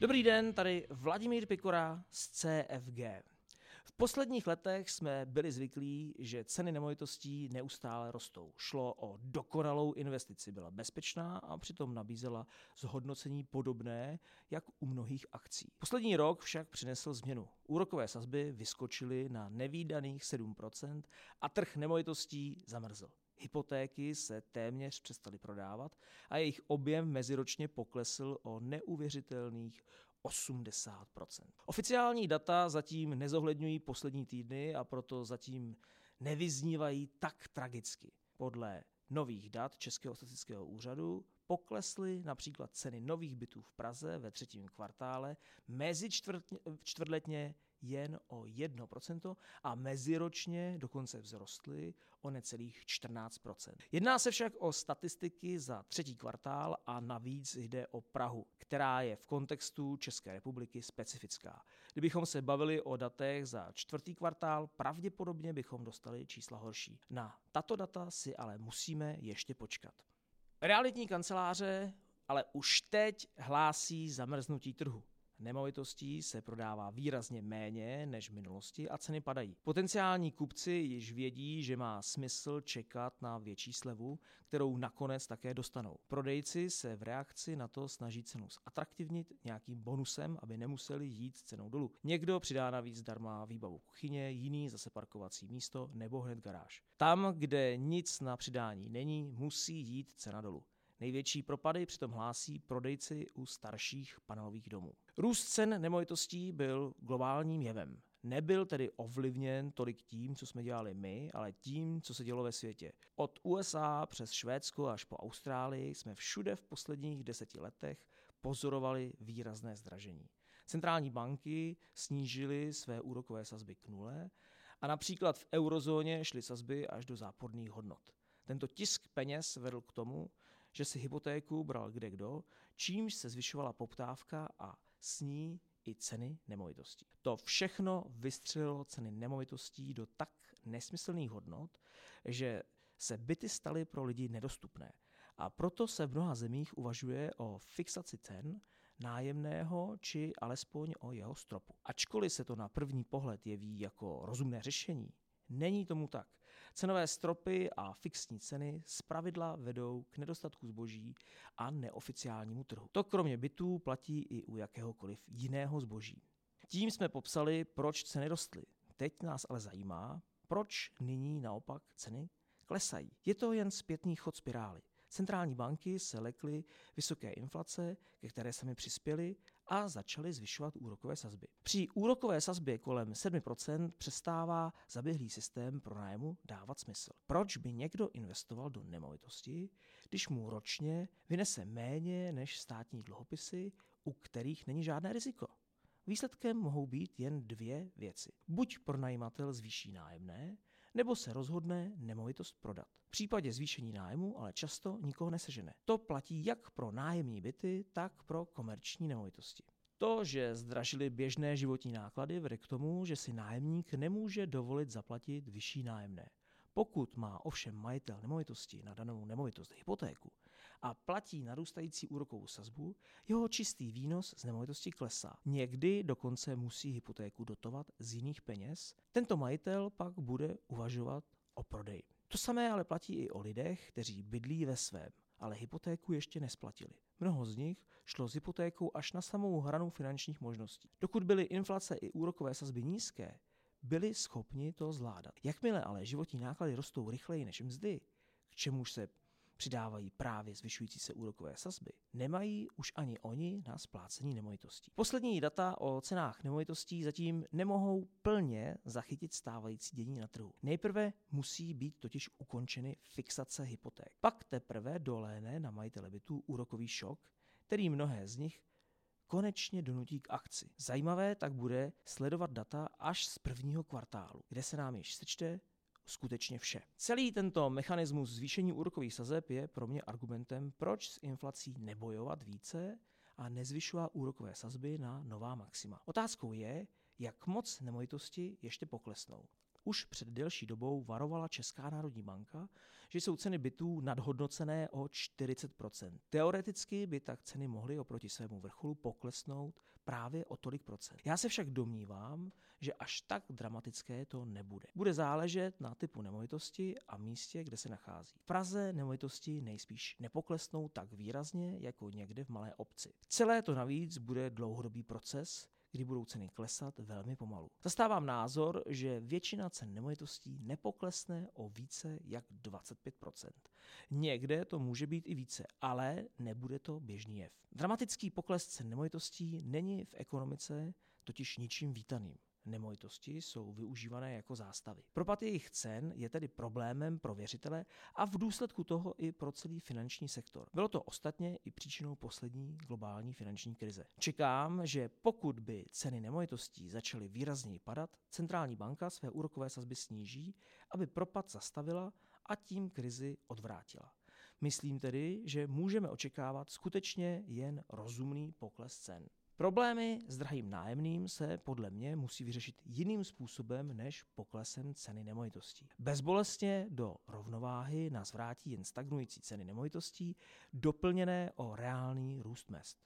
Dobrý den, tady Vladimír Pikora z CFG. Posledních letech jsme byli zvyklí, že ceny nemovitostí neustále rostou. Šlo o dokonalou investici, byla bezpečná a přitom nabízela zhodnocení podobné, jak u mnohých akcí. Poslední rok však přinesl změnu. Úrokové sazby vyskočily na nevýdaných 7% a trh nemovitostí zamrzl. Hypotéky se téměř přestaly prodávat a jejich objem meziročně poklesl o neuvěřitelných 80% Oficiální data zatím nezohledňují poslední týdny a proto zatím nevyznívají tak tragicky. Podle nových dat Českého statistického úřadu poklesly například ceny nových bytů v Praze ve třetím kvartále mezi čtvrtletně jen o 1% a meziročně dokonce vzrostly o necelých 14%. Jedná se však o statistiky za třetí kvartál a navíc jde o Prahu, která je v kontextu České republiky specifická. Kdybychom se bavili o datech za čtvrtý kvartál, pravděpodobně bychom dostali čísla horší. Na tato data si ale musíme ještě počkat. Realitní kanceláře ale už teď hlásí zamrznutí trhu. Nemovitostí se prodává výrazně méně než v minulosti a ceny padají. Potenciální kupci již vědí, že má smysl čekat na větší slevu, kterou nakonec také dostanou. Prodejci se v reakci na to snaží cenu zatraktivnit nějakým bonusem, aby nemuseli jít cenou dolů. Někdo přidá navíc zdarma výbavu kuchyně, jiný zase parkovací místo nebo hned garáž. Tam, kde nic na přidání není, musí jít cena dolů. Největší propady přitom hlásí prodejci u starších panelových domů. Růst cen nemovitostí byl globálním jevem. Nebyl tedy ovlivněn tolik tím, co jsme dělali my, ale tím, co se dělo ve světě. Od USA přes Švédsko až po Austrálii jsme všude v posledních deseti letech pozorovali výrazné zdražení. Centrální banky snížily své úrokové sazby k nule a například v eurozóně šly sazby až do záporných hodnot. Tento tisk peněz vedl k tomu, že si hypotéku bral kde kdo, čímž se zvyšovala poptávka a s ní i ceny nemovitostí. To všechno vystřelilo ceny nemovitostí do tak nesmyslných hodnot, že se byty staly pro lidi nedostupné. A proto se v mnoha zemích uvažuje o fixaci cen nájemného či alespoň o jeho stropu. Ačkoliv se to na první pohled jeví jako rozumné řešení, Není tomu tak. Cenové stropy a fixní ceny zpravidla vedou k nedostatku zboží a neoficiálnímu trhu. To kromě bytů platí i u jakéhokoliv jiného zboží. Tím jsme popsali, proč ceny rostly. Teď nás ale zajímá, proč nyní naopak ceny klesají. Je to jen zpětný chod spirály. Centrální banky se lekly vysoké inflace, ke které sami přispěly a začaly zvyšovat úrokové sazby. Při úrokové sazbě kolem 7% přestává zaběhlý systém pro nájmu dávat smysl. Proč by někdo investoval do nemovitosti, když mu ročně vynese méně než státní dluhopisy, u kterých není žádné riziko? Výsledkem mohou být jen dvě věci. Buď pronajímatel zvýší nájemné, nebo se rozhodne nemovitost prodat. V případě zvýšení nájmu ale často nikoho nesežene. To platí jak pro nájemní byty, tak pro komerční nemovitosti. To, že zdražily běžné životní náklady, vede k tomu, že si nájemník nemůže dovolit zaplatit vyšší nájemné. Pokud má ovšem majitel nemovitosti na danou nemovitost hypotéku a platí narůstající úrokovou sazbu, jeho čistý výnos z nemovitosti klesá. Někdy dokonce musí hypotéku dotovat z jiných peněz. Tento majitel pak bude uvažovat o prodeji. To samé ale platí i o lidech, kteří bydlí ve svém, ale hypotéku ještě nesplatili. Mnoho z nich šlo s hypotékou až na samou hranu finančních možností. Dokud byly inflace i úrokové sazby nízké, byli schopni to zvládat. Jakmile ale životní náklady rostou rychleji než mzdy, k čemuž se přidávají právě zvyšující se úrokové sazby, nemají už ani oni na splácení nemovitostí. Poslední data o cenách nemovitostí zatím nemohou plně zachytit stávající dění na trhu. Nejprve musí být totiž ukončeny fixace hypoték. Pak teprve doléne na majitele bytů úrokový šok, který mnohé z nich konečně donutí k akci. Zajímavé tak bude sledovat data až z prvního kvartálu, kde se nám již sečte skutečně vše. Celý tento mechanismus zvýšení úrokových sazeb je pro mě argumentem, proč s inflací nebojovat více a nezvyšovat úrokové sazby na nová maxima. Otázkou je, jak moc nemovitosti ještě poklesnou. Už před delší dobou varovala Česká národní banka, že jsou ceny bytů nadhodnocené o 40%. Teoreticky by tak ceny mohly oproti svému vrcholu poklesnout právě o tolik procent. Já se však domnívám, že až tak dramatické to nebude. Bude záležet na typu nemovitosti a místě, kde se nachází. V Praze nemovitosti nejspíš nepoklesnou tak výrazně jako někde v malé obci. Celé to navíc bude dlouhodobý proces, kdy budou ceny klesat velmi pomalu. Zastávám názor, že většina cen nemovitostí nepoklesne o více jak 25%. Někde to může být i více, ale nebude to běžný jev. Dramatický pokles cen nemovitostí není v ekonomice totiž ničím vítaným nemovitosti jsou využívané jako zástavy. Propad jejich cen je tedy problémem pro věřitele a v důsledku toho i pro celý finanční sektor. Bylo to ostatně i příčinou poslední globální finanční krize. Čekám, že pokud by ceny nemovitostí začaly výrazněji padat, centrální banka své úrokové sazby sníží, aby propad zastavila a tím krizi odvrátila. Myslím tedy, že můžeme očekávat skutečně jen rozumný pokles cen. Problémy s drahým nájemným se podle mě musí vyřešit jiným způsobem než poklesem ceny nemovitostí. Bezbolestně do rovnováhy nás vrátí jen stagnující ceny nemovitostí, doplněné o reálný růst mest.